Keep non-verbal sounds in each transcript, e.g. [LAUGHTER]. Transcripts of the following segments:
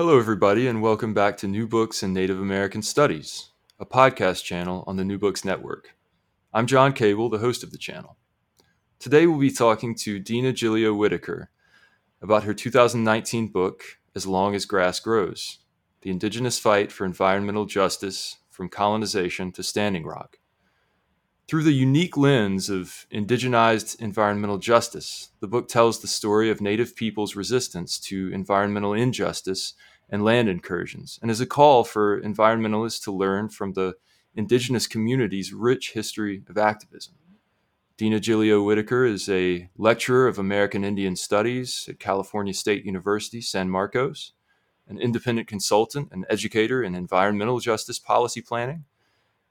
Hello, everybody, and welcome back to New Books in Native American Studies, a podcast channel on the New Books Network. I'm John Cable, the host of the channel. Today, we'll be talking to Dina Gilio Whitaker about her 2019 book, As Long as Grass Grows The Indigenous Fight for Environmental Justice from Colonization to Standing Rock. Through the unique lens of indigenized environmental justice, the book tells the story of Native peoples' resistance to environmental injustice and land incursions, and is a call for environmentalists to learn from the indigenous community's rich history of activism. Dina Gilio Whitaker is a lecturer of American Indian Studies at California State University, San Marcos, an independent consultant and educator in environmental justice policy planning,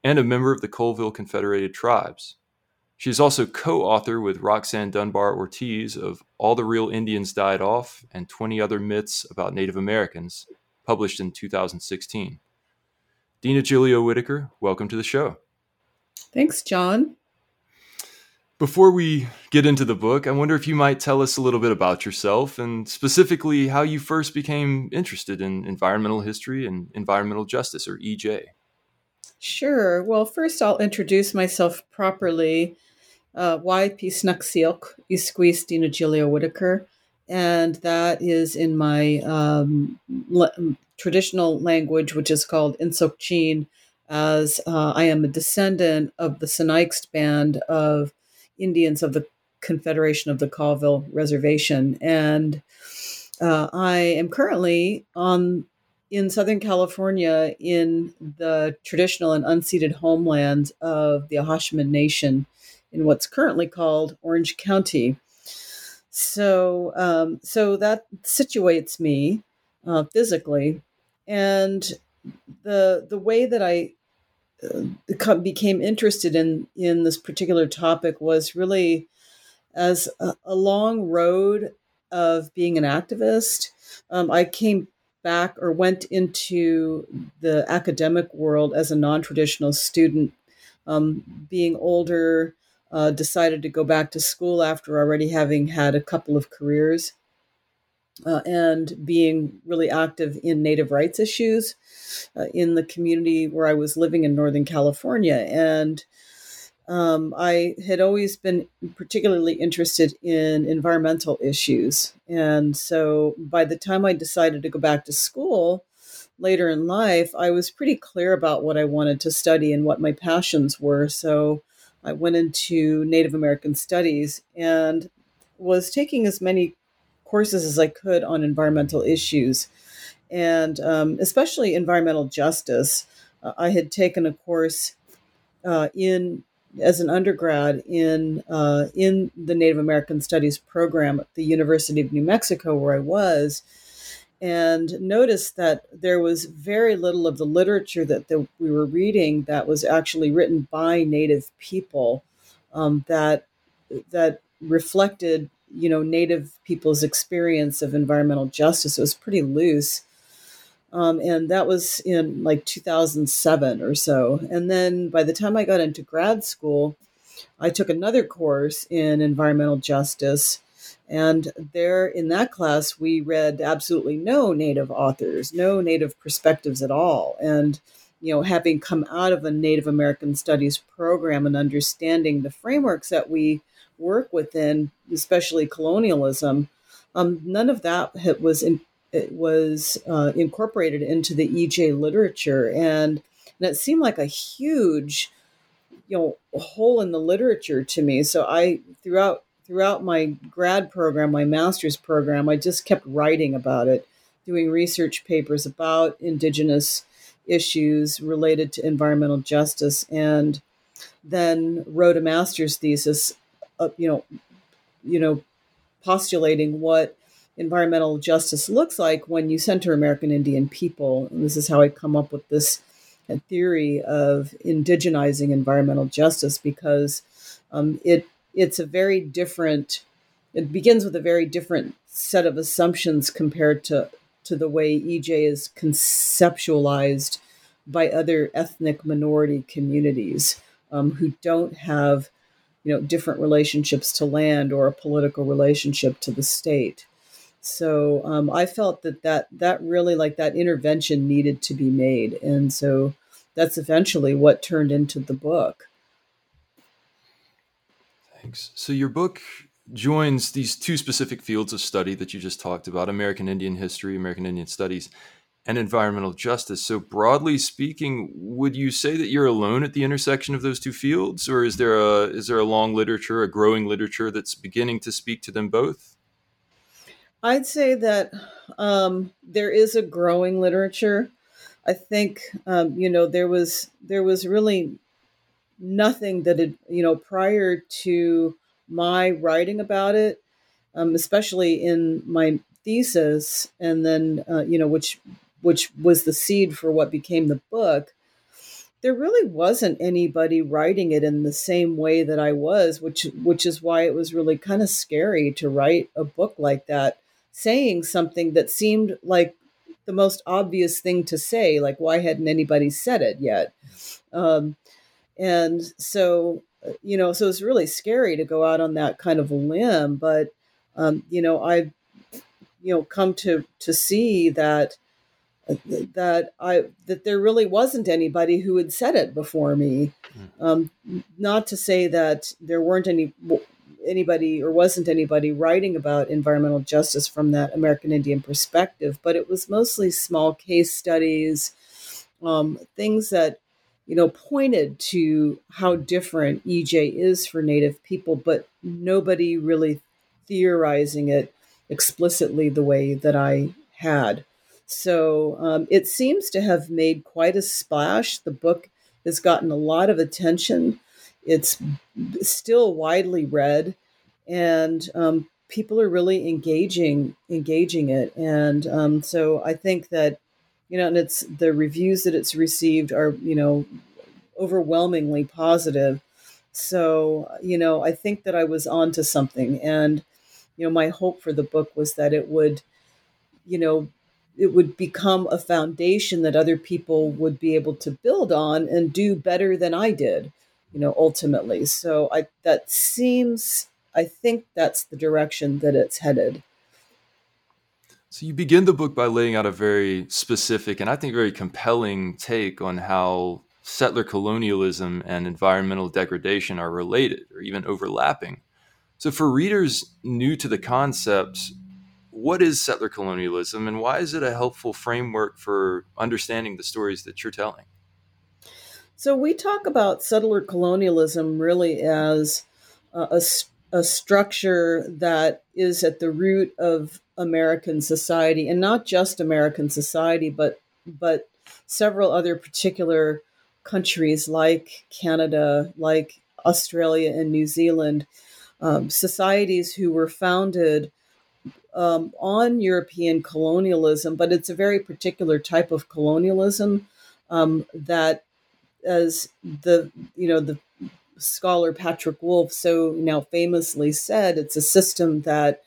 and a member of the Colville Confederated Tribes. She is also co author with Roxanne Dunbar Ortiz of All the Real Indians Died Off and 20 Other Myths About Native Americans, published in 2016. Dina Gilio Whitaker, welcome to the show. Thanks, John. Before we get into the book, I wonder if you might tell us a little bit about yourself and specifically how you first became interested in environmental history and environmental justice, or EJ. Sure. Well, first I'll introduce myself properly. Uh, YP Snuxielk Isquis Dina Gilio Whitaker. And that is in my um, le- traditional language, which is called Insokchin, as uh, I am a descendant of the Sinixt band of Indians of the Confederation of the Colville Reservation. And uh, I am currently on in Southern California in the traditional and unceded homeland of the Acjachemen Nation in what's currently called Orange County. So, um, so that situates me uh, physically, and the the way that I uh, became interested in in this particular topic was really as a, a long road of being an activist. Um, I came back or went into the academic world as a non traditional student, um, being older, uh, decided to go back to school after already having had a couple of careers. Uh, and being really active in Native rights issues uh, in the community where I was living in Northern California. And um, I had always been particularly interested in environmental issues. And so by the time I decided to go back to school later in life, I was pretty clear about what I wanted to study and what my passions were. So I went into Native American studies and was taking as many courses as I could on environmental issues and um, especially environmental justice. Uh, I had taken a course uh, in as an undergrad in uh, in the Native American Studies program at the University of New Mexico, where I was, and noticed that there was very little of the literature that, we were reading that was actually written by Native people um, that that reflected you know Native people's experience of environmental justice. It was pretty loose, um, and that was in like 2007 or so. And then by the time I got into grad school, I took another course in environmental justice. And there in that class, we read absolutely no Native authors, no Native perspectives at all. And, you know, having come out of a Native American Studies program and understanding the frameworks that we work within, especially colonialism, um, none of that was in, it was uh, incorporated into the EJ literature, and and it seemed like a huge, you know, hole in the literature to me. So I throughout throughout my grad program, my master's program, I just kept writing about it, doing research papers about indigenous issues related to environmental justice, and then wrote a master's thesis, uh, you know, you know, postulating what environmental justice looks like when you center American Indian people. And this is how I come up with this theory of indigenizing environmental justice because um, it it's a very different. It begins with a very different set of assumptions compared to to the way EJ is conceptualized by other ethnic minority communities um, who don't have you know different relationships to land or a political relationship to the state so um, I felt that, that that really like that intervention needed to be made, and so that's eventually what turned into the book. Thanks. So your book joins these two specific fields of study that you just talked about: American Indian history, American Indian studies, and environmental justice. So broadly speaking, would you say that you're alone at the intersection of those two fields, or is there a is there a long literature, a growing literature that's beginning to speak to them both? I'd say that um, there is a growing literature. I think um, you know there was there was really nothing that had you know prior to my writing about it, um, especially in my thesis, and then uh, you know which which was the seed for what became the book there really wasn't anybody writing it in the same way that I was, which which is why it was really kind of scary to write a book like that saying something that seemed like the most obvious thing to say like why hadn't anybody said it yet um, and so uh, you know so it's really scary to go out on that kind of a limb but um, you know i've you know come to to see that uh, that I that there really wasn't anybody who had said it before me. Hmm. Um, not to say that there weren't any anybody or wasn't anybody writing about environmental justice from that American Indian perspective, but it was mostly small case studies, um, things that you know pointed to how different EJ is for Native people, but nobody really theorizing it explicitly the way that I had. So um, it seems to have made quite a splash. The book has gotten a lot of attention. It's still widely read, and um, people are really engaging engaging it. And um, so I think that you know, and it's the reviews that it's received are you know overwhelmingly positive. So you know, I think that I was onto something, and you know, my hope for the book was that it would, you know, it would become a foundation that other people would be able to build on and do better than I did you know, ultimately. So I that seems I think that's the direction that it's headed. So you begin the book by laying out a very specific and I think very compelling take on how settler colonialism and environmental degradation are related or even overlapping. So for readers new to the concepts, what is settler colonialism and why is it a helpful framework for understanding the stories that you're telling? So we talk about settler colonialism really as a, a structure that is at the root of American society, and not just American society, but but several other particular countries like Canada, like Australia and New Zealand, um, societies who were founded um, on European colonialism, but it's a very particular type of colonialism um, that as the you know the scholar Patrick Wolfe so now famously said, it's a system that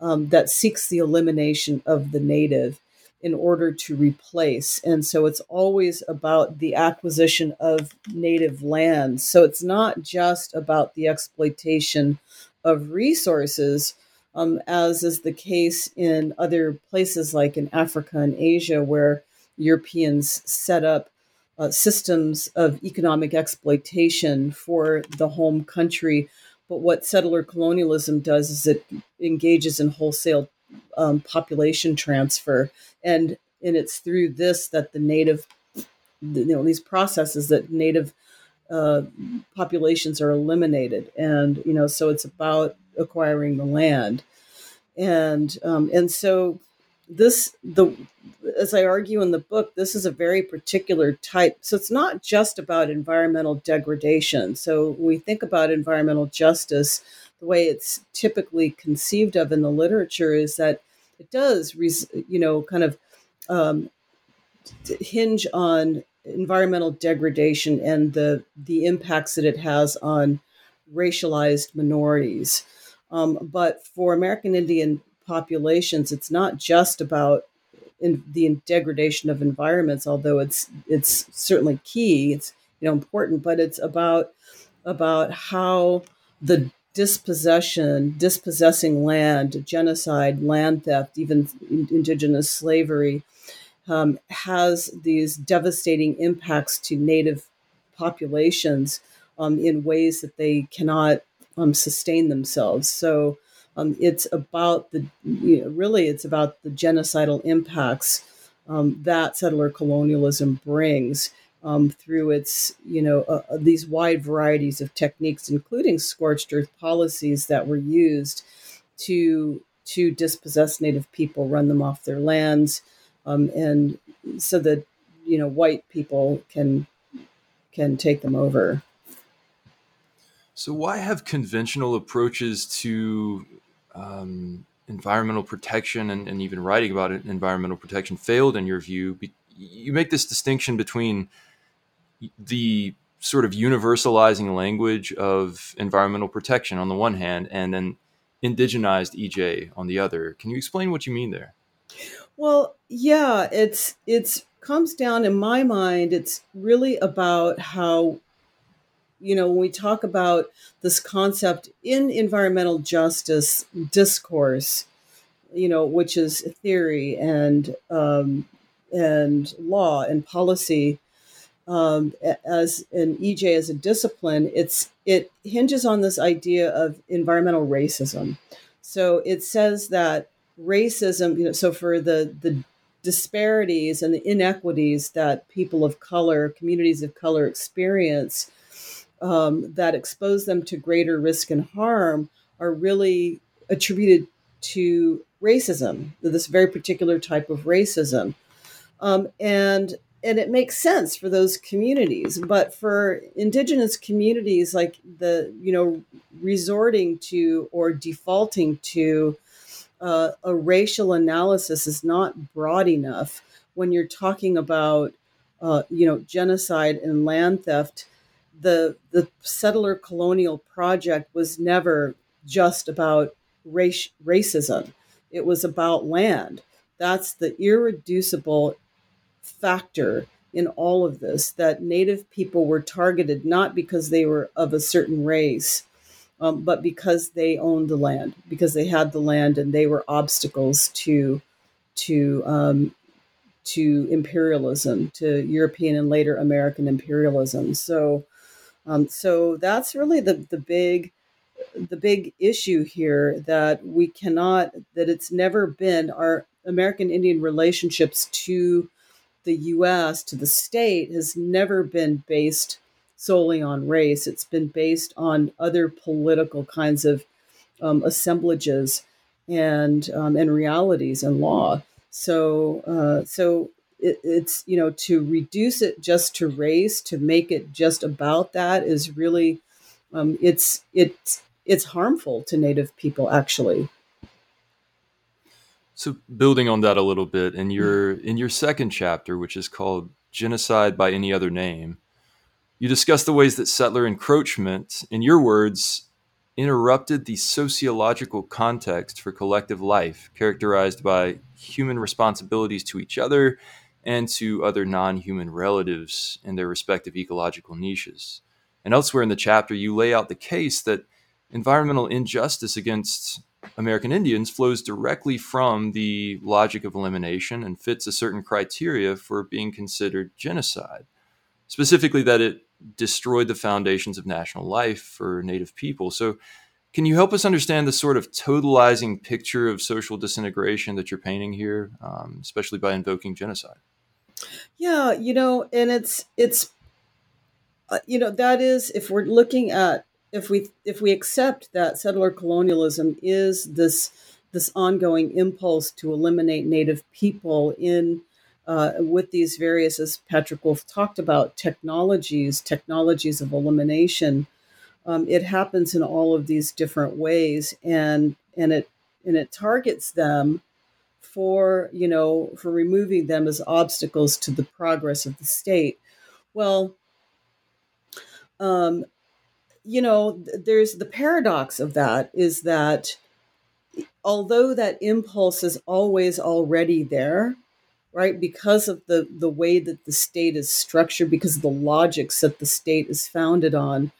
um, that seeks the elimination of the native in order to replace. And so it's always about the acquisition of native land. So it's not just about the exploitation of resources, um, as is the case in other places like in Africa and Asia, where Europeans set up uh, systems of economic exploitation for the home country. But what settler colonialism does is it engages in wholesale um, population transfer, and and it's through this that the native, you know, these processes that native uh, populations are eliminated, and you know, so it's about acquiring the land, and um, and so this the as I argue in the book, this is a very particular type. So it's not just about environmental degradation. So when we think about environmental justice, the way it's typically conceived of in the literature is that it does, you know, kind of um, hinge on environmental degradation and the the impacts that it has on racialized minorities. Um, but for American Indian populations, it's not just about in the degradation of environments, although it's it's certainly key. It's you know important, but it's about about how the dispossession, dispossessing land, genocide, land theft, even indigenous slavery, um, has these devastating impacts to native populations um, in ways that they cannot um, sustain themselves. So um, it's about the you know, really it's about the genocidal impacts um, that settler colonialism brings um, through its you know uh, uh, these wide varieties of techniques, including scorched earth policies that were used to to dispossess Native people, run them off their lands, um, and so that you know white people can can take them over. So, why have conventional approaches to um, environmental protection and, and, even writing about it, environmental protection failed in your view? You make this distinction between the sort of universalizing language of environmental protection on the one hand and then indigenized EJ on the other. Can you explain what you mean there? Well, yeah, it's it's comes down in my mind it's really about how you know, when we talk about this concept in environmental justice discourse, you know, which is theory and um, and law and policy, um, as an EJ as a discipline, it's it hinges on this idea of environmental racism. So it says that racism, you know, so for the the disparities and the inequities that people of color, communities of color experience um, that expose them to greater risk and harm are really attributed to racism, this very particular type of racism. Um, and and it makes sense for those communities but for indigenous communities like the you know resorting to or defaulting to uh, a racial analysis is not broad enough when you're talking about uh, you know genocide and land theft the the settler colonial project was never just about race racism. It was about land. That's the irreducible factor in all of this that native people were targeted not because they were of a certain race um, but because they owned the land because they had the land and they were obstacles to to um, to imperialism to european and later american imperialism so um, so that's really the the big the big issue here that we cannot that it's never been our American Indian relationships to the U.S. to the state has never been based solely on race. It's been based on other political kinds of um, assemblages and um, and realities and law. So uh, so it, it's you know to reduce it just to race to make it just about that is really um, it's it's it's harmful to native people actually. So building on that a little bit in your in your second chapter which is called genocide by any other name You discuss the ways that settler encroachment, in your words, interrupted the sociological context for collective life, characterized by human responsibilities to each other and to other non human relatives in their respective ecological niches. And elsewhere in the chapter, you lay out the case that environmental injustice against American Indians flows directly from the logic of elimination and fits a certain criteria for being considered genocide. Specifically, that it destroyed the foundations of national life for Native people. So, can you help us understand the sort of totalizing picture of social disintegration that you're painting here, um, especially by invoking genocide? Yeah, you know, and it's it's uh, you know that is if we're looking at if we if we accept that settler colonialism is this this ongoing impulse to eliminate native people in uh, with these various, as Patrick Wolfe talked about, technologies, technologies of elimination. Um, it happens in all of these different ways, and and it and it targets them for you know for removing them as obstacles to the progress of the state. Well, um, you know, there's the paradox of that is that although that impulse is always already there, right, because of the, the way that the state is structured, because of the logics that the state is founded on,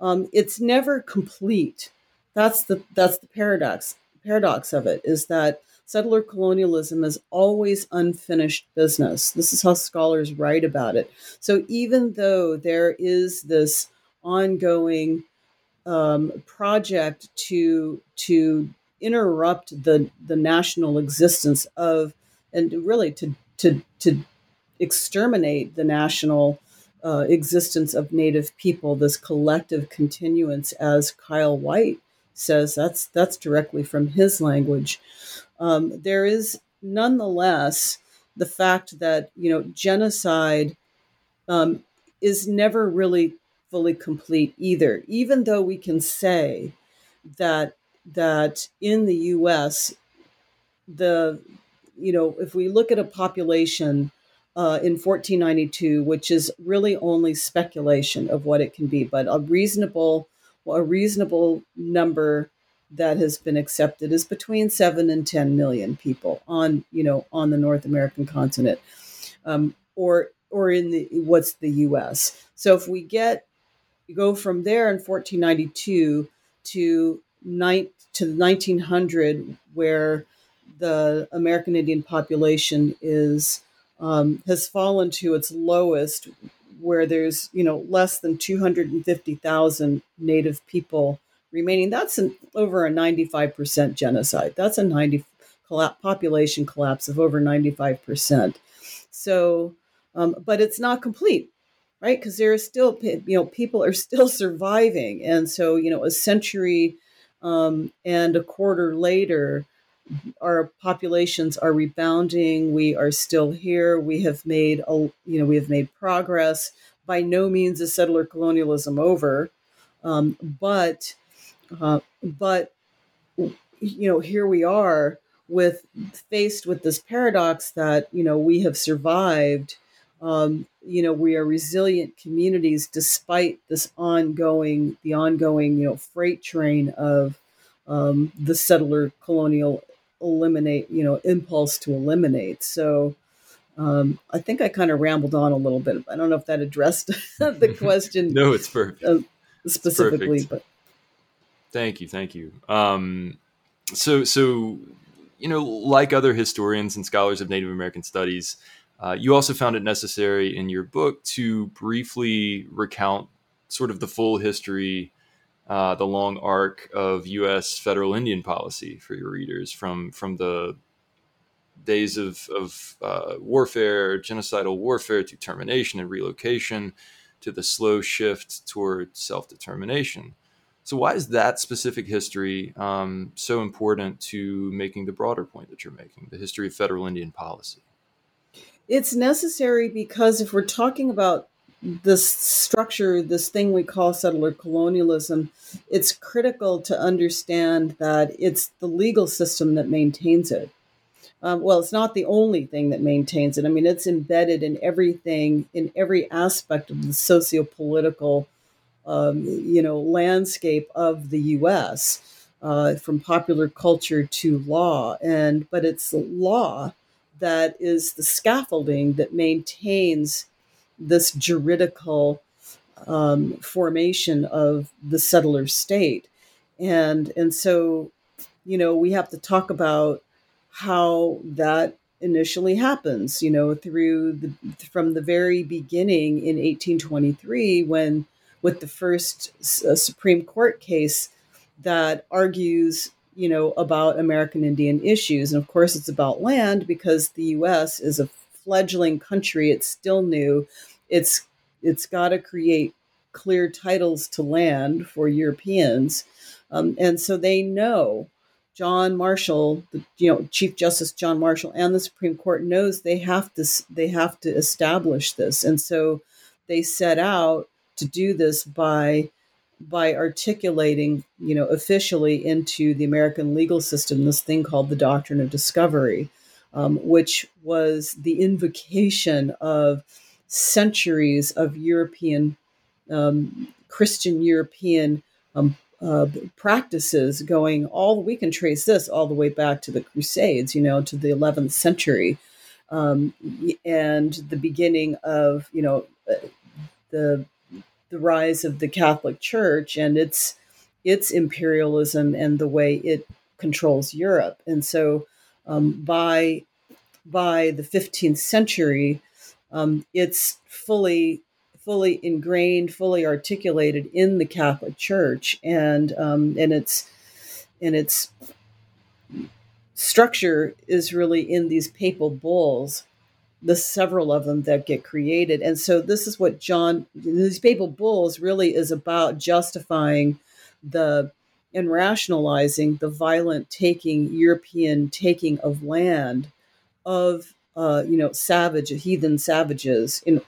um, it's never complete. That's the that's the paradox paradox of it is that settler colonialism is always unfinished business. This is how scholars write about it. So even though there is this ongoing um, project to to interrupt the the national existence of and really to to to exterminate the national uh, existence of Native people, this collective continuance, as Kyle Whyte says, that's that's directly from his language. Um, there is nonetheless the fact that you know genocide um, is never really fully complete either, even though we can say that that in the U.S. the you know if we look at a population uh, in 1492, which is really only speculation of what it can be, but a reasonable a reasonable number that has been accepted is between seven and 10 million people on you know on the North American continent, um, or or in the what's the U.S. So if we get go from there in 1492 to ni- to 1900, where the American Indian population is um, has fallen to its lowest, where there's you know less than 250,000 Native people remaining. That's an, over a 95% genocide. That's a 90 population collapse of over 95%. So, um, but it's not complete right? Because there are still, you know, people are still [LAUGHS] surviving. And so, you know, a century um, and a quarter later, our populations are rebounding. We are still here. We have made, a, you know, we have made progress. By no means is settler colonialism over, um, but, uh, but, you know, here we are with faced with this paradox that you know we have survived um, you know we are resilient communities despite this ongoing the ongoing you know freight train of um, the settler colonial eliminate you know impulse to eliminate so um, I think I kind of rambled on a little bit. I don't know if that addressed [LAUGHS] the question. no, it's perfect. Uh, specifically, it's perfect. but thank you, thank you. Um, so, so you know, like other historians and scholars of Native American studies, uh, you also found it necessary in your book to briefly recount sort of the full history, uh, the long arc of U.S. federal Indian policy for your readers from from the days of, of uh, warfare, genocidal warfare, to termination and relocation, to the slow shift toward self determination. So, why is that specific history um, so important to making the broader point that you're making, the history of federal Indian policy? It's necessary because if we're talking about this structure, this thing we call settler colonialism, it's critical to understand that it's the legal system that maintains it. Um, well, it's not the only thing that maintains it. I mean, it's embedded in everything, in every aspect of the socio-political, um, you know, landscape of the U.S. Uh, from popular culture to law, and but it's law that is the scaffolding that maintains this juridical um, formation of the settler state, and and so, you know, we have to talk about how that initially happens. You know, through the from the very beginning in 1823 when with the first uh, Supreme Court case that argues, you know, about American Indian issues. And of course, it's about land because the U.S. is a fledgling country. It's still new. It's it's got to create clear titles to land for Europeans, um, and so they know. John Marshall, the, you know, Chief Justice John Marshall, and the Supreme Court knows they have to they have to establish this, and so they set out to do this by by articulating, you know, officially into the American legal system this thing called the doctrine of discovery, um, which was the invocation of centuries of European um, Christian European um, uh, practices going all we can trace this all the way back to the Crusades, you know, to the 11th century, um, and the beginning of you know uh, the the rise of the Catholic Church and its its imperialism and the way it controls Europe. And so, um, by by the 15th century, um, it's fully fully ingrained, fully articulated in the Catholic Church, and um, and its and its structure is really in these papal bulls the several of them that get created. And so this is what John these papal bulls really is about justifying the and rationalizing the violent taking European taking of land of uh, you know savage heathen savages in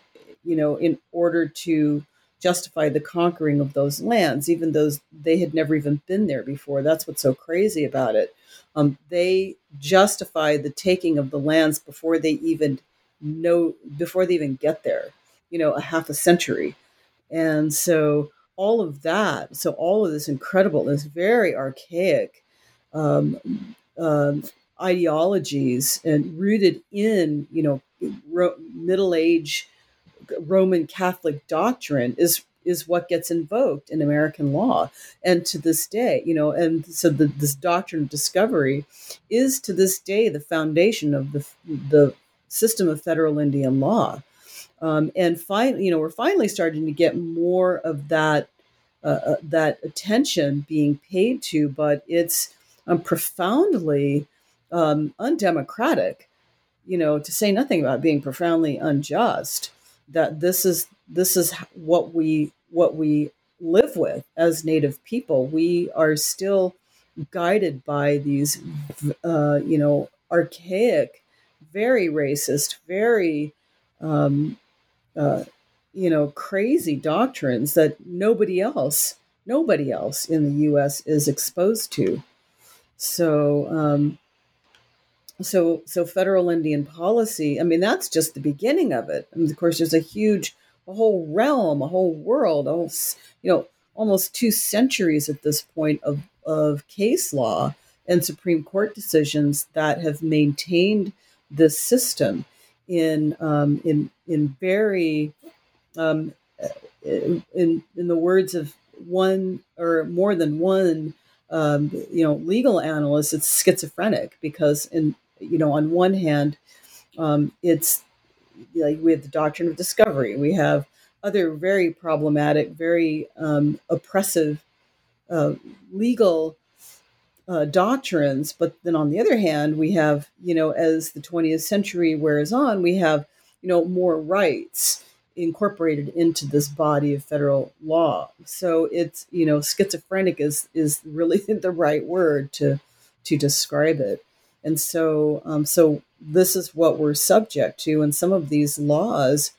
you know in order to justify the conquering of those lands, even though they had never even been there before. That's what's so crazy about it. Um, they justify the taking of the lands before they even know before they even get there, you know, a half a century. And so all of that, so all of this incredible, this very archaic um, um, ideologies and rooted in, you know, ro- Middle Age Roman Catholic doctrine is is what gets invoked in American law. And to this day, you know, and so the, this doctrine of discovery is to this day the foundation of the the system of federal Indian law. Um, and finally, you know, we're finally starting to get more of that uh, uh, that attention being paid to, but it's um, profoundly um, undemocratic. You know, to say nothing about being profoundly unjust. That this is this is what we what we live with as Native people. We are still guided by these, uh, you know, archaic very racist, very, um, uh, you know, crazy doctrines that nobody else, nobody else in the U.S. is exposed to. So, um, so, so federal Indian policy. I mean, that's just the beginning of it. And of course, there's a huge, a whole realm, a whole world, almost, you know, almost two centuries at this point of of case law and Supreme Court decisions that have maintained this system in um, in in very um, in in the words of one or more than one um, you know legal analyst, it's schizophrenic because in you know on one hand um, it's like we have the doctrine of discovery, we have other very problematic, very um, oppressive uh, legal uh, doctrines. But then on the other hand, we have, you know, as the 20th century wears on, we have, you know, more rights incorporated into this body of federal law. So it's, you know, schizophrenic is is really [LAUGHS] the right word to to describe it. And so, um, so this is what we're subject to, and some of these laws,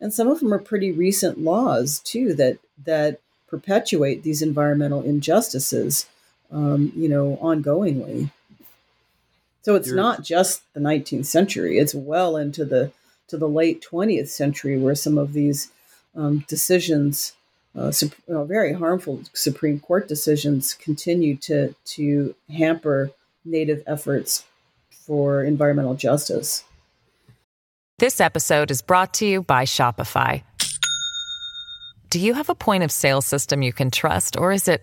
and some of them are pretty recent laws too that that perpetuate these environmental injustices um, you know, ongoingly. So it's You're... not just the 19th century; it's well into the to the late 20th century where some of these um, decisions, uh, uh, very harmful Supreme Court decisions, continue to to hamper Native efforts for environmental justice. This episode is brought to you by Shopify. Do you have a point of sale system you can trust, or is it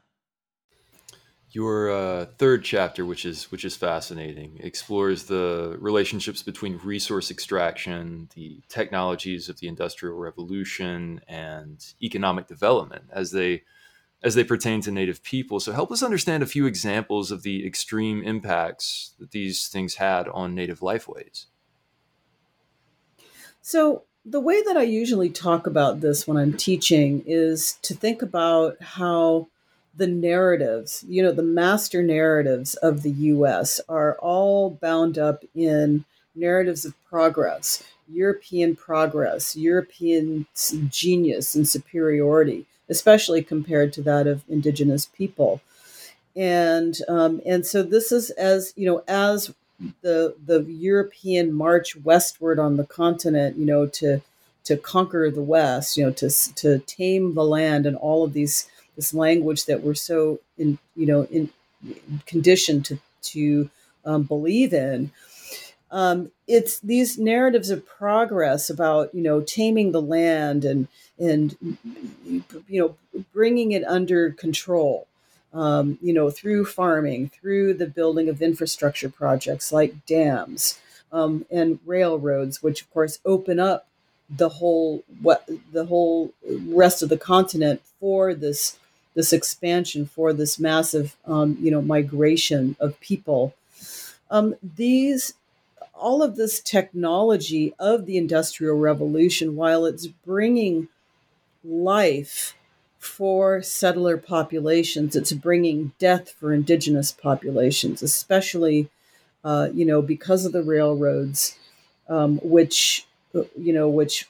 Your uh, third chapter, which is which is fascinating, explores the relationships between resource extraction, the technologies of the Industrial Revolution, and economic development as they as they pertain to Native people. So, help us understand a few examples of the extreme impacts that these things had on Native lifeways. So, the way that I usually talk about this when I'm teaching is to think about how the narratives, you know, the master narratives of the US are all bound up in narratives of progress, European progress, European genius and superiority, especially compared to that of indigenous people. And um, and so this is as you know as the the European march westward on the continent, you know, to to conquer the West, you know, to to tame the land and all of these this language that we're so in you know in conditioned to to um, believe in. Um, it's these narratives of progress about you know taming the land and and you know bringing it under control. Um, you know through farming, through the building of infrastructure projects like dams um, and railroads, which of course open up the whole what the whole rest of the continent for this this expansion for this massive um, you know migration of people. Um, these all of this technology of the industrial revolution while it's bringing life for settler populations it's bringing death for indigenous populations especially uh, you know because of the railroads um, which you know which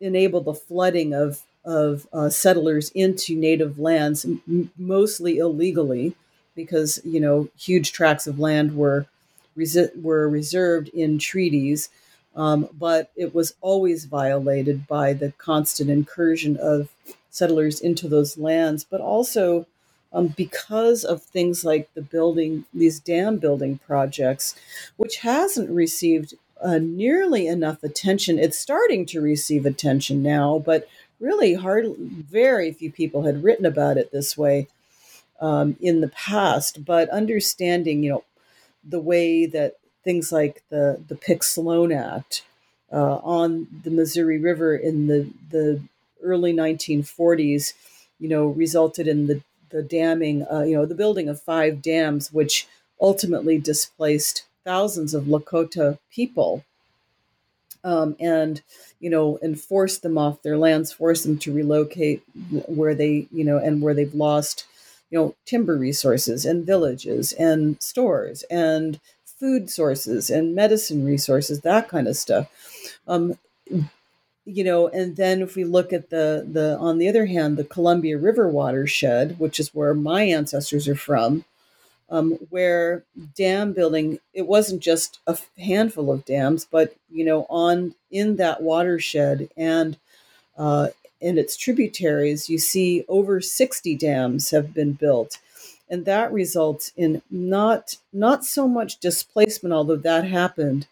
enable the flooding of of uh, settlers into native lands, m- mostly illegally, because you know huge tracts of land were resi- were reserved in treaties, um, but it was always violated by the constant incursion of settlers into those lands, but also. Um, because of things like the building, these dam building projects, which hasn't received uh, nearly enough attention. It's starting to receive attention now, but really hard very few people had written about it this way um, in the past but understanding you know the way that things like the the Pick Sloan Act uh, on the Missouri River in the the early 1940s you know resulted in the the damming uh, you know the building of five dams which ultimately displaced thousands of Lakota people um, and you know and force them off their lands, force them to relocate where they you know and where they've lost you know timber resources and villages and stores and food sources and medicine resources, that kind of stuff. Um, you know, and then if we look at the the on the other hand, the Columbia River watershed, which is where my ancestors are from, um, where dam building it wasn't just a handful of dams but you know on in that watershed and uh, in its tributaries you see over 60 dams have been built. And that results in not not so much displacement although that happened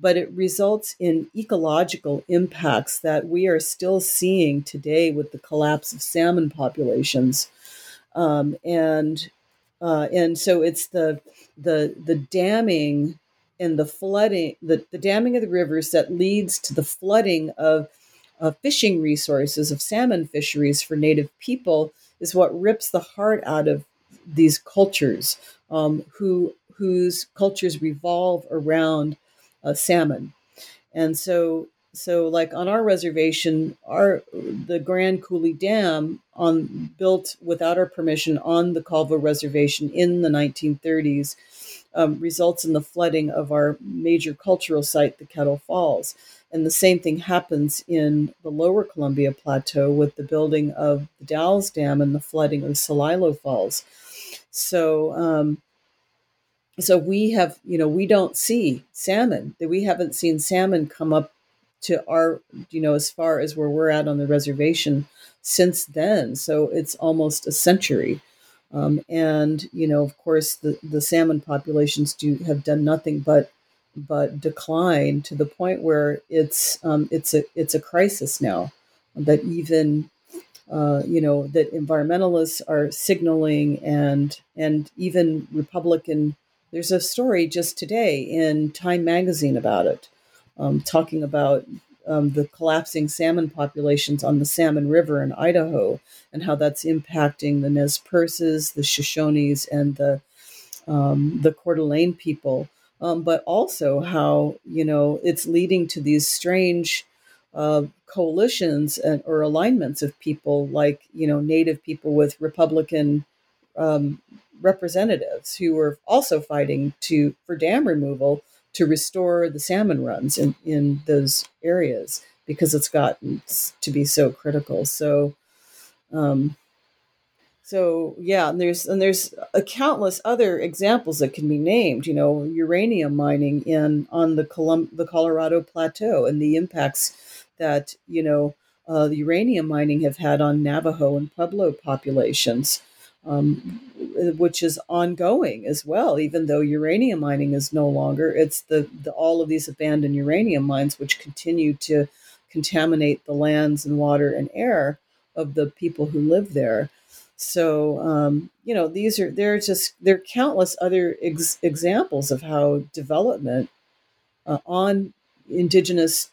but it results in ecological impacts that we are still seeing today with the collapse of salmon populations. Um, and uh, and so it's the the the damming and the flooding, the, the damming of the rivers that leads to the flooding of, of fishing resources, of salmon fisheries for native people, is what rips the heart out of these cultures, um, who whose cultures revolve around uh, salmon. And so so like on our reservation, our the Grand Coulee Dam on built without our permission on the Colville Reservation in the 1930s um, results in the flooding of our major cultural site, the Kettle Falls. And the same thing happens in the lower Columbia Plateau with the building of the Dalles Dam and the flooding of Celilo Falls. So, um, so we have, you know, we don't see salmon. We haven't seen salmon come up to our, you know, as far as where we're at on the reservation since then. So it's almost a century. Um, and you know, of course, the, the salmon populations do have done nothing but but decline to the point where it's um, it's a it's a crisis now. That even uh, you know that environmentalists are signaling and and even Republican. There's a story just today in Time Magazine about it, um, talking about um, the collapsing salmon populations on the Salmon River in Idaho and how that's impacting the Nez Perces, the Shoshones, and the um, the Coeur d'Alene people, um, but also how you know it's leading to these strange uh, coalitions and, or alignments of people like you know Native people with Republican um, representatives who are also fighting to for dam removal to restore the salmon runs in, in those areas because it's gotten to be so critical. So, um, so yeah, and there's and there's a countless other examples that can be named. You know, uranium mining in on the Colum- the Colorado Plateau and the impacts that you know uh, the uranium mining have had on Navajo and Pueblo populations um, which is ongoing as well. Even though uranium mining is no longer, it's the, the all of these abandoned uranium mines which continue to contaminate the lands and water and air of the people who live there. So um, you know these are there are just there are countless other ex- examples of how development uh, on indigenous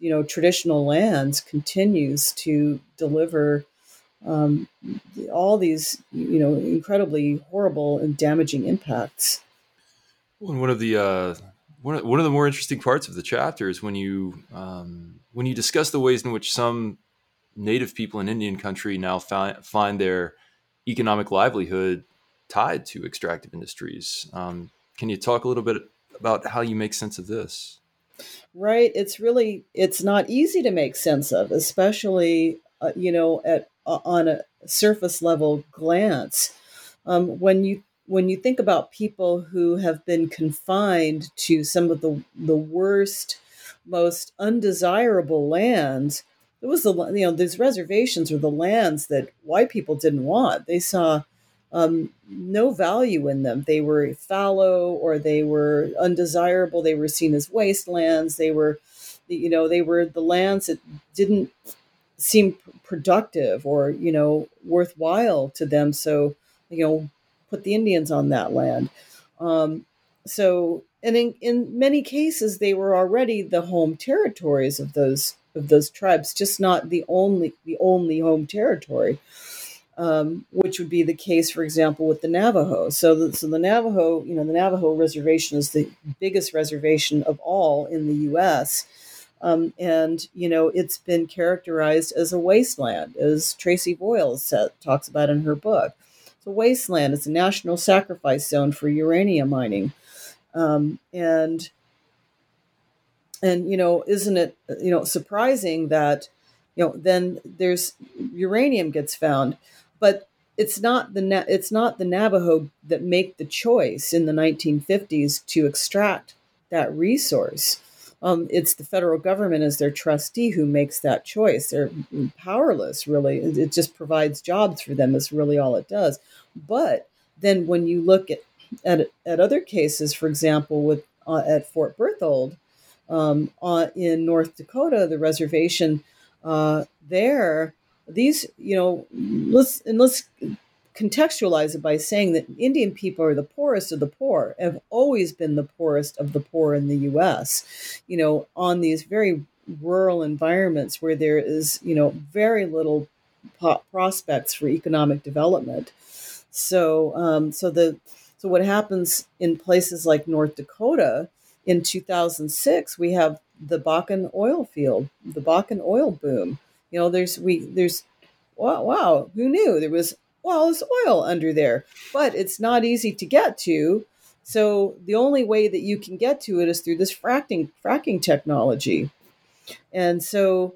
you know traditional lands continues to deliver um, all these you know incredibly horrible and damaging impacts. Well, and one of the uh, one of, one of the more interesting parts of the chapter is when you um, when you discuss the ways in which some Native people in Indian country now find find their economic livelihood tied to extractive industries. Um, can you talk a little bit about how you make sense of this? Right. It's really it's not easy to make sense of, especially uh, you know at on a surface level glance. Um, when you when you think about people who have been confined to some of the the worst, most undesirable lands, it was the you know these reservations were the lands that white people didn't want. They saw um, no value in them. They were fallow or they were undesirable. They were seen as wastelands. They were, you know, they were the lands that didn't seem productive or you know worthwhile to them. So you know put the indians on that land. Um, so and in, in many cases they were already the home territories of those of those tribes just not the only the only home territory um, which would be the case for example with the navajo. So the, so the navajo you know the navajo reservation is the biggest reservation of all in the us um, and, you know, it's been characterized as a wasteland, as Traci Voyles said, talks about in her book. It's a wasteland, it's a national sacrifice zone for uranium mining. Um, and, and, you know, isn't it, you know, surprising that, you know, then there's uranium gets found, but it's not the it's not the Navajo that make the choice in the 1950s to extract that resource um, it's the federal government as their trustee who makes that choice. They're powerless, really. It just provides jobs for them, is really all it does. But then when you look at, at, at other cases, for example, with uh, at Fort Berthold um, uh, in North Dakota, the reservation uh, there, these, you know, let's, and let's contextualize it by saying that Indian people are the poorest of the poor, have always been the poorest of the poor in the US, you know, on these very rural environments where there is, you know, very little po- prospects for economic development. So, um, so the so what happens in places like North Dakota in 2006, we have the Bakken oil field, the Bakken oil boom. You know, there's we there's wow, wow who knew there was well, there's oil under there, but it's not easy to get to. So the only way that you can get to it is through this fracking fracking technology. And so,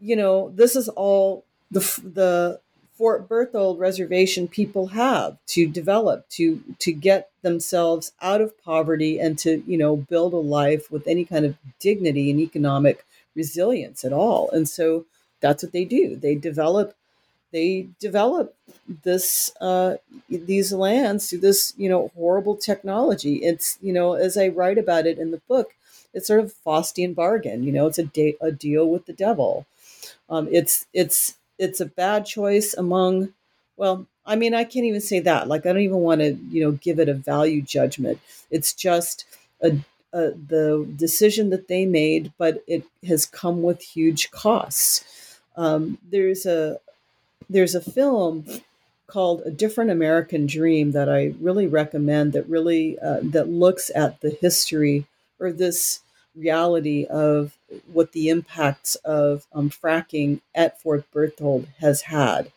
you know, this is all the the Fort Berthold reservation people have to develop to to get themselves out of poverty and to you know build a life with any kind of dignity and economic resilience at all. And so that's what they do. They develop they develop this uh, these lands through this you know horrible technology. It's you know as I write about it in the book, it's sort of Faustian bargain. You know, it's a de- a deal with the devil. Um, it's it's it's a bad choice among well i mean i can't even say that like i don't even want to you know give it a value judgment it's just a, the decision that they made but it has come with huge costs um, there's a there's a film called a different american dream that i really recommend that really uh, that looks at the history or this reality of what the impacts of um, fracking at Fort Berthold has had.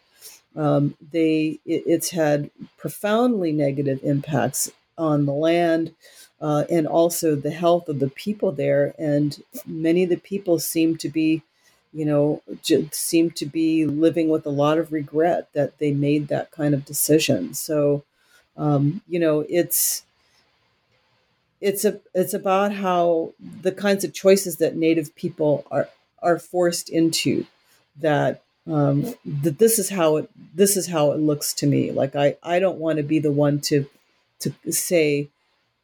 Um, they it, it's had profoundly negative impacts on the land uh, and also the health of the people there. And many of the people seem to be, you know, seem to be living with a lot of regret that they made that kind of decision. So, um, you know, it's it's a it's about how the kinds of choices that native people are are forced into that um, that this is how it this is how it looks to me like i i don't want to be the one to to say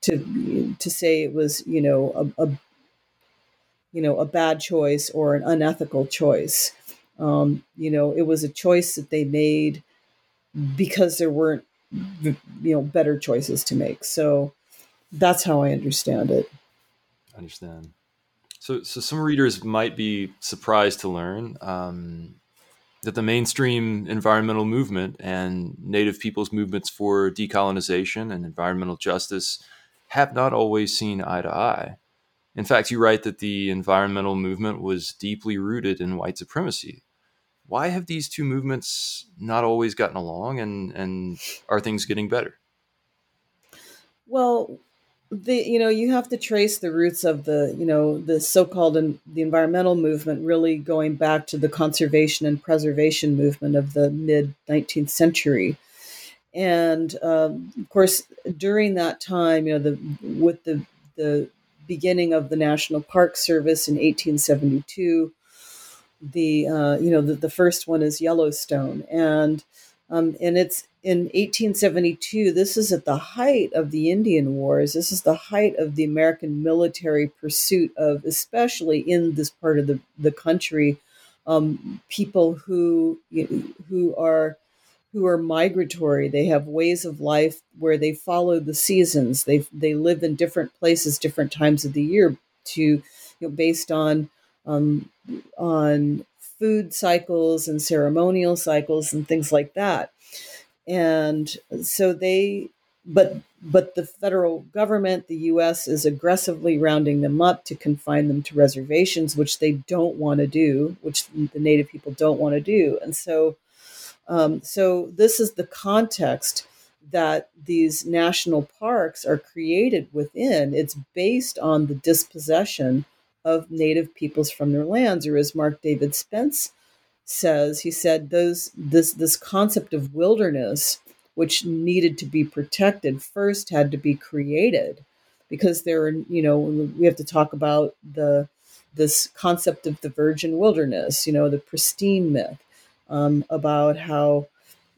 to to say it was you know a, a you know a bad choice or an unethical choice um, you know it was a choice that they made because there weren't you know better choices to make so that's how I understand it. I understand. So, so some readers might be surprised to learn um, that the mainstream environmental movement and Native peoples' movements for decolonization and environmental justice have not always seen eye to eye. In fact, you write that the environmental movement was deeply rooted in white supremacy. Why have these two movements not always gotten along, and, and are things getting better? Well, the you know you have to trace the roots of the you know the so-called and the environmental movement really going back to the conservation and preservation movement of the mid 19th century and um, of course during that time you know the with the the beginning of the national park service in 1872 the uh, you know the, the first one is yellowstone and um, and it's in 1872, this is at the height of the Indian Wars. This is the height of the American military pursuit of, especially in this part of the, the country, um, people who who are who are migratory. They have ways of life where they follow the seasons. They they live in different places, different times of the year, to you know, based on um, on food cycles and ceremonial cycles and things like that and so they but but the federal government the us is aggressively rounding them up to confine them to reservations which they don't want to do which the native people don't want to do and so um, so this is the context that these national parks are created within. It's based on the dispossession of native peoples from their lands or as mark david spence says he said those this this concept of wilderness which needed to be protected first had to be created because there are you know we have to talk about the this concept of the virgin wilderness you know the pristine myth um, about how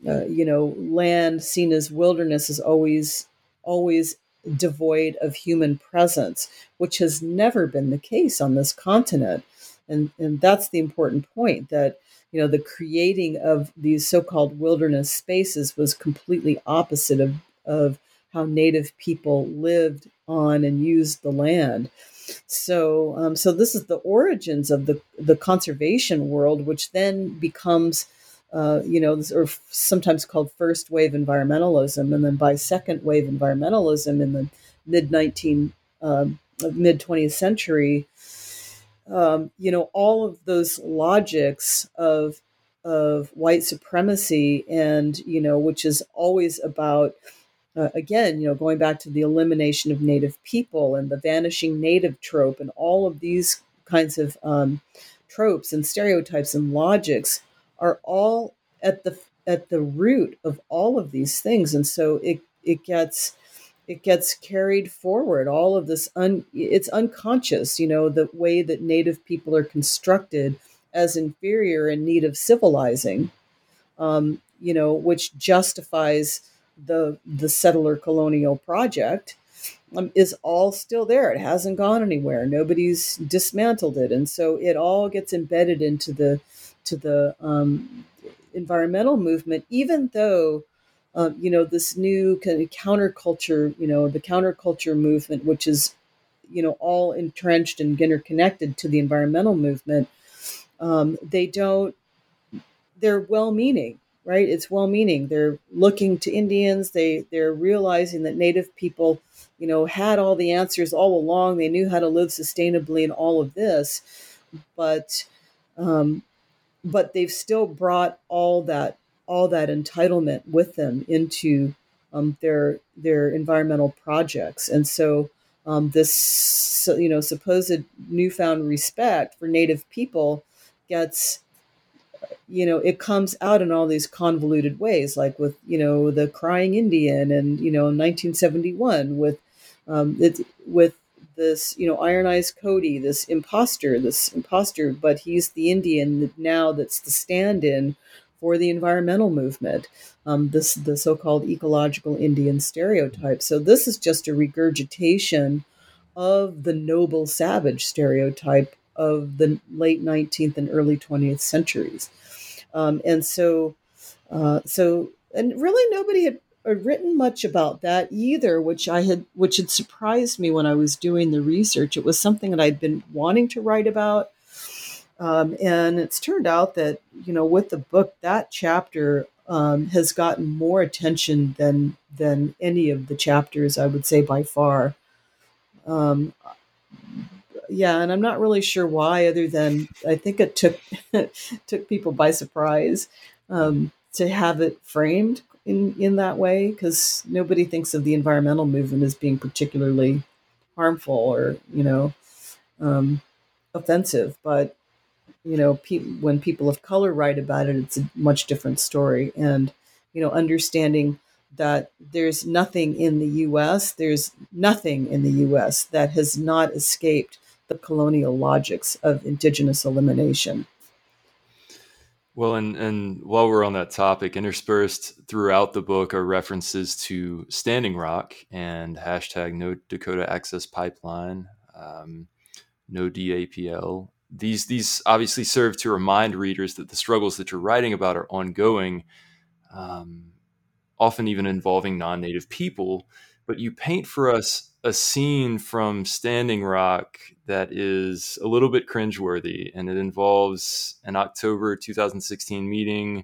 uh, you know land seen as wilderness is always always devoid of human presence which has never been the case on this continent. And and that's the important point that you know the creating of these so-called wilderness spaces was completely opposite of of how native people lived on and used the land so um, so this is the origins of the the conservation world which then becomes uh, you know, or sometimes called first wave environmentalism, and then by second wave environmentalism in the mid 19 um, mid 20th century, um, you know, all of those logics of of white supremacy, and you know, which is always about uh, again, you know, going back to the elimination of native people and the vanishing native trope, and all of these kinds of um, tropes and stereotypes and logics are all at the at the root of all of these things, and so it it gets it gets carried forward. All of this un, it's unconscious you know the way that native people are constructed as inferior in need of civilizing um, you know which justifies the the settler colonial project um, is all still there. It hasn't gone anywhere. Nobody's dismantled it. And so it all gets embedded into the to the um, environmental movement even though um, you know, this new kind of counterculture, you know, the counterculture movement, which is, you know, all entrenched and interconnected to the environmental movement. Um, they don't, they're well meaning, right? It's well meaning. They're looking to Indians. They, they're realizing that Native people, you know, had all the answers all along. They knew how to live sustainably in all of this. But, um, but they've still brought all that all that entitlement with them into um, their their environmental projects, and so um, this you know supposed newfound respect for Native people gets you know it comes out in all these convoluted ways, like with you know the crying Indian, and you know 1971 with um, it, with this you know Iron Eyes Cody, this imposter, this imposter, but he's the Indian now that's the stand-in for the environmental movement, um, this the so-called ecological Indian stereotype. So this is just a regurgitation of the noble savage stereotype of the late 19th and early 20th centuries. Um, and so, uh, so, and really nobody had written much about that either, which I had, which had surprised me when I was doing the research. It was something that I'd been wanting to write about, um, and it's turned out that, you know, with the book, that chapter um, has gotten more attention than than any of the chapters, I would say by far. Um, yeah, and I'm not really sure why, other than I think it took [LAUGHS] took people by surprise um, to have it framed in in that way, because nobody thinks of the environmental movement as being particularly harmful or you know um, offensive, but you know, pe- when people of color write about it, it's a much different story. And, you know, understanding that there's nothing in the US, there's nothing in the US that has not escaped the colonial logics of indigenous elimination. Well, and, and while we're on that topic, interspersed throughout the book are references to Standing Rock and hashtag No Dakota Access Pipeline, um, No DAPL, these these obviously serve to remind readers that the struggles that you're writing about are ongoing, um, often even involving non-native people. But you paint for us a scene from Standing Rock that is a little bit cringeworthy, and it involves an October 2016 meeting,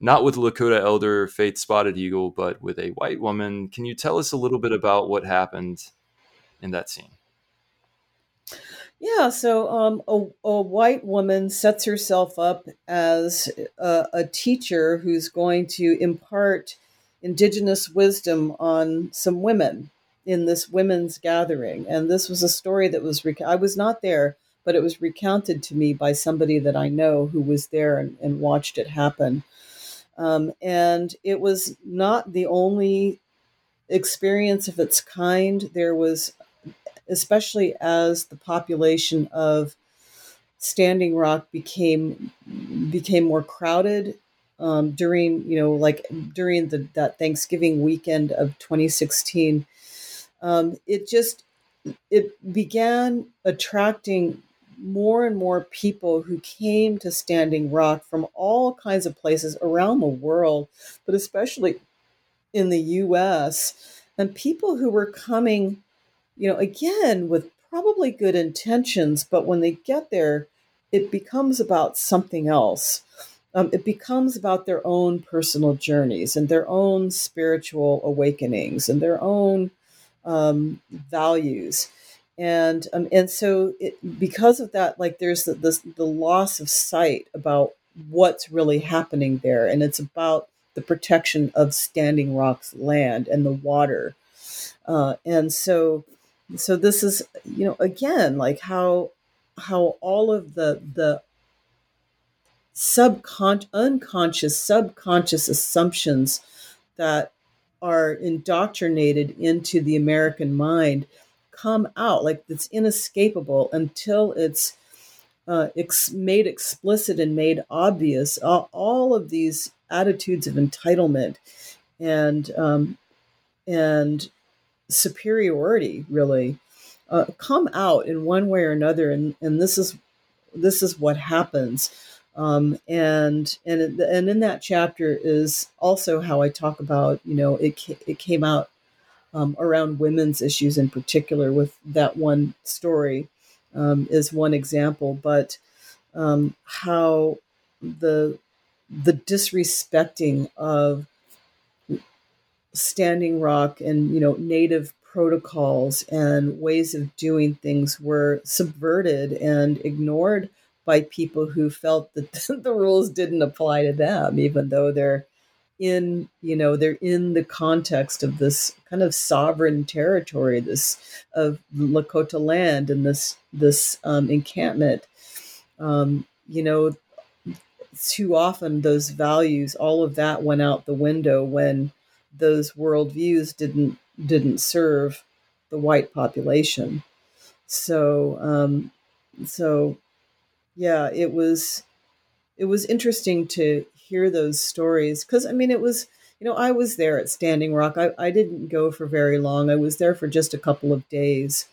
not with Lakota elder Faith Spotted Eagle, but with a white woman. Can you tell us a little bit about what happened in that scene? Yeah, so um, a, a white woman sets herself up as a, a, teacher who's going to impart indigenous wisdom on some women in this women's gathering. And this was a story that was, rec- I was not there, but it was recounted to me by somebody that I know who was there and, and watched it happen. Um, and it was not the only experience of its kind. There was especially as the population of Standing Rock became became more crowded um, during you know like during the that Thanksgiving weekend of 2016. Um, it just it began attracting more and more people who came to Standing Rock from all kinds of places around the world, but especially in the U.S. and people who were coming you know, again, with probably good intentions, but when they get there, it becomes about something else. Um, it becomes about their own personal journeys and their own spiritual awakenings and their own um, values. and um, and so it, because of that, like there's the, the the loss of sight about what's really happening there, and it's about the protection of Standing Rock's land and the water, uh, and so so this is you know again like how how all of the the subconscious unconscious subconscious assumptions that are indoctrinated into the American mind come out like it's inescapable until it's uh, ex- made explicit and made obvious. All, all, of these attitudes of entitlement and um, and superiority really uh, come out in one way or another, and and this is this is what happens. Um, and and and in that chapter is also how I talk about you know it it came out um, around women's issues in particular with that one story um, is one example, but um, how the the disrespecting of Standing Rock and you know native protocols and ways of doing things were subverted and ignored by people who felt that [LAUGHS] the rules didn't apply to them, even though they're in, you know, they're in the context of this kind of sovereign territory, this of Lakota land and this this um, encampment. Um, you know, too often those values, all of that went out the window when those worldviews didn't didn't serve the white population. So, um, so yeah, it was it was interesting to hear those stories because I mean it was you know I was there at Standing Rock. I, I didn't go for very long. I was there for just a couple of days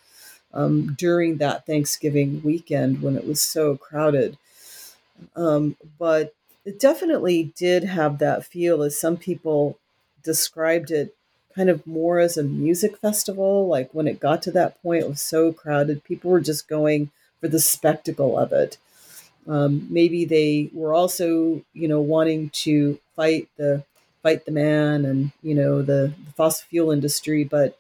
um, during that Thanksgiving weekend when it was so crowded. Um, but it definitely did have that feel, as some people described it, kind of more as a music festival. Like when it got to that point, it was so crowded. People were just going for the spectacle of it. Um, maybe they were also, you know, wanting to fight the fight the man and you know the, the fossil fuel industry, but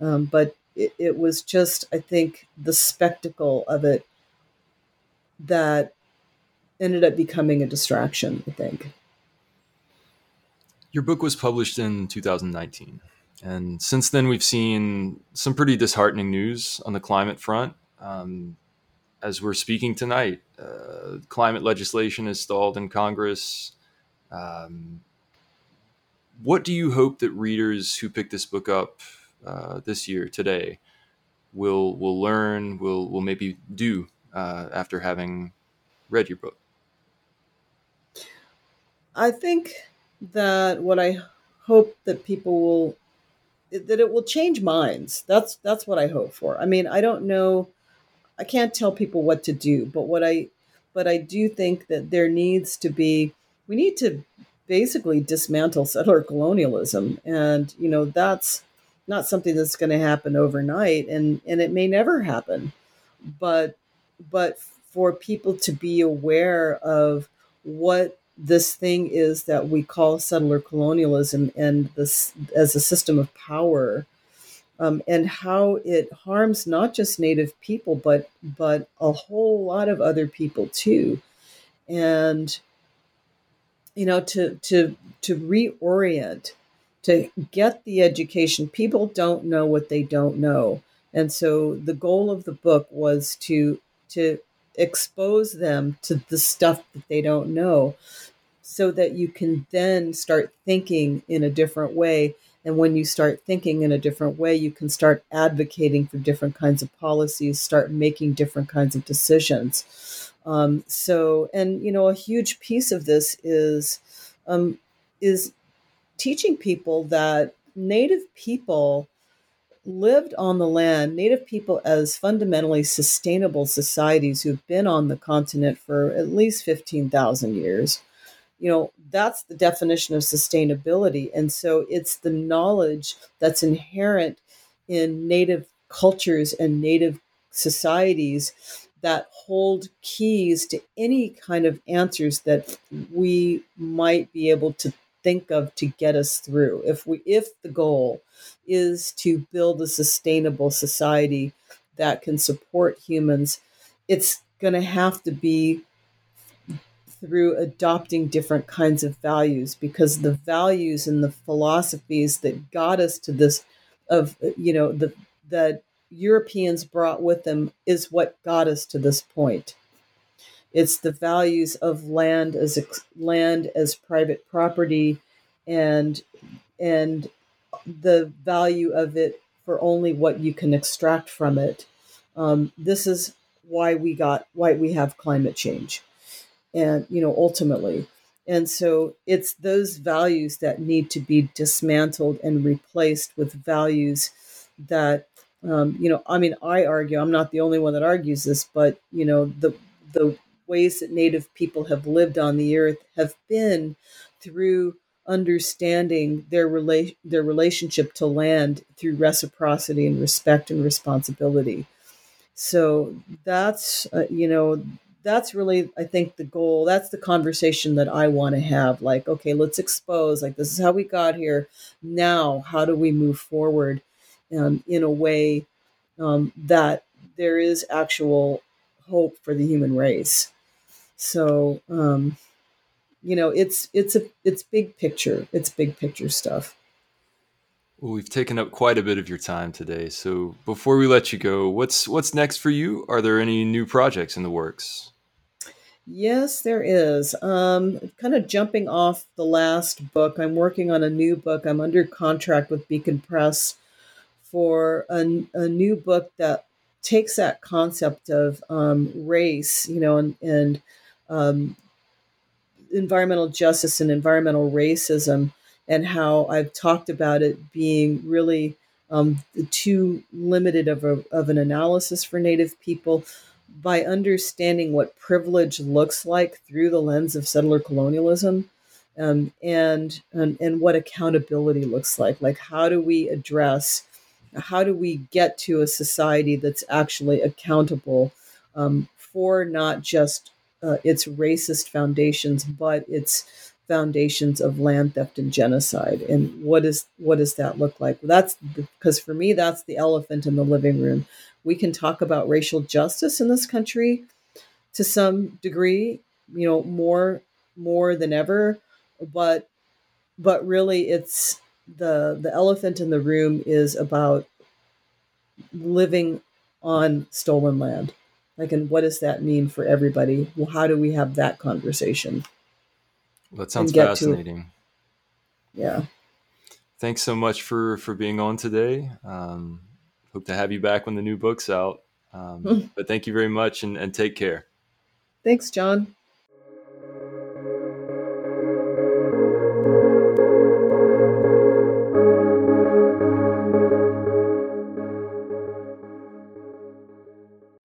um, but it, it was just, I think, the spectacle of it that ended up becoming a distraction. I think. Your book was published in 2019. And since then, we've seen some pretty disheartening news on the climate front. Um, as we're speaking tonight, uh, climate legislation is stalled in Congress. Um, what do you hope that readers who pick this book up uh, this year today will will learn, will will maybe do uh, after having read your book? I think that what I hope that people will that it will change minds. That's that's what I hope for. I mean, I don't know I can't tell people what to do, but what I but I do think that there needs to be we need to basically dismantle settler colonialism. And you know that's not something that's going to happen overnight and and it may never happen. But but for people to be aware of what this thing is that we call settler colonialism and this as a system of power um, and how it harms not just native people but but a whole lot of other people too and you know to to to reorient to get the education people don't know what they don't know and so the goal of the book was to to expose them to the stuff that they don't know so that you can then start thinking in a different way. And when you start thinking in a different way, you can start advocating for different kinds of policies, start making different kinds of decisions. Um, so, and you know, a huge piece of this is um, is teaching people that Native people lived on the land, Native people as fundamentally sustainable societies who've been on the continent for at least 15,000 years you know that's the definition of sustainability. And so it's the knowledge that's inherent in native cultures and native societies that hold keys to any kind of answers that we might be able to think of to get us through. If we if the goal is to build a sustainable society that can support humans, it's going to have to be through adopting different kinds of values because the values and the philosophies that got us to this of you know the that Europeans brought with them is what got us to this point. It's the values of land as land as private property, and and the value of it for only what you can extract from it. Um, this is why we got why we have climate change, and you know ultimately, and so it's those values that need to be dismantled and replaced with values that um, you know. I mean, I argue I'm not the only one that argues this, but you know the the ways that Native people have lived on the earth have been through understanding their rela- their relationship to land through reciprocity and respect and responsibility. So that's uh, you know that's really I think the goal. That's the conversation that I want to have. Like, okay, let's expose. Like, this is how we got here. Now, how do we move forward um, in a way um, that there is actual hope for the human race? So, um, you know, it's it's a it's big picture. It's big picture stuff. Well, we've taken up quite a bit of your time today. So before we let you go, what's what's next for you? Are there any new projects in the works? Yes, there is. Um, kind of jumping off the last book, I'm working on a new book. I'm under contract with Beacon Press for a, a new book that takes that concept of um, race, you know, and, and um, environmental justice and environmental racism, and how I've talked about it being really um, too limited of, a, of an analysis for Native people by understanding what privilege looks like through the lens of settler colonialism. Um, and, and and what accountability looks like. Like, how do we address how do we get to a society that's actually accountable um, for not just uh, its racist foundations, but its foundations of land theft and genocide? And what is what does that look like? That's because for me, that's the elephant in the living room. We can talk about racial justice in this country to some degree, you know, more more than ever, but but really, it's the the elephant in the room is about living on stolen land like and what does that mean for everybody well how do we have that conversation well, that sounds fascinating to, yeah. Thanks so much for for being on today. Um, hope to have you back when the new book's out. Um, [LAUGHS] but thank you very much and, and take care. Thanks john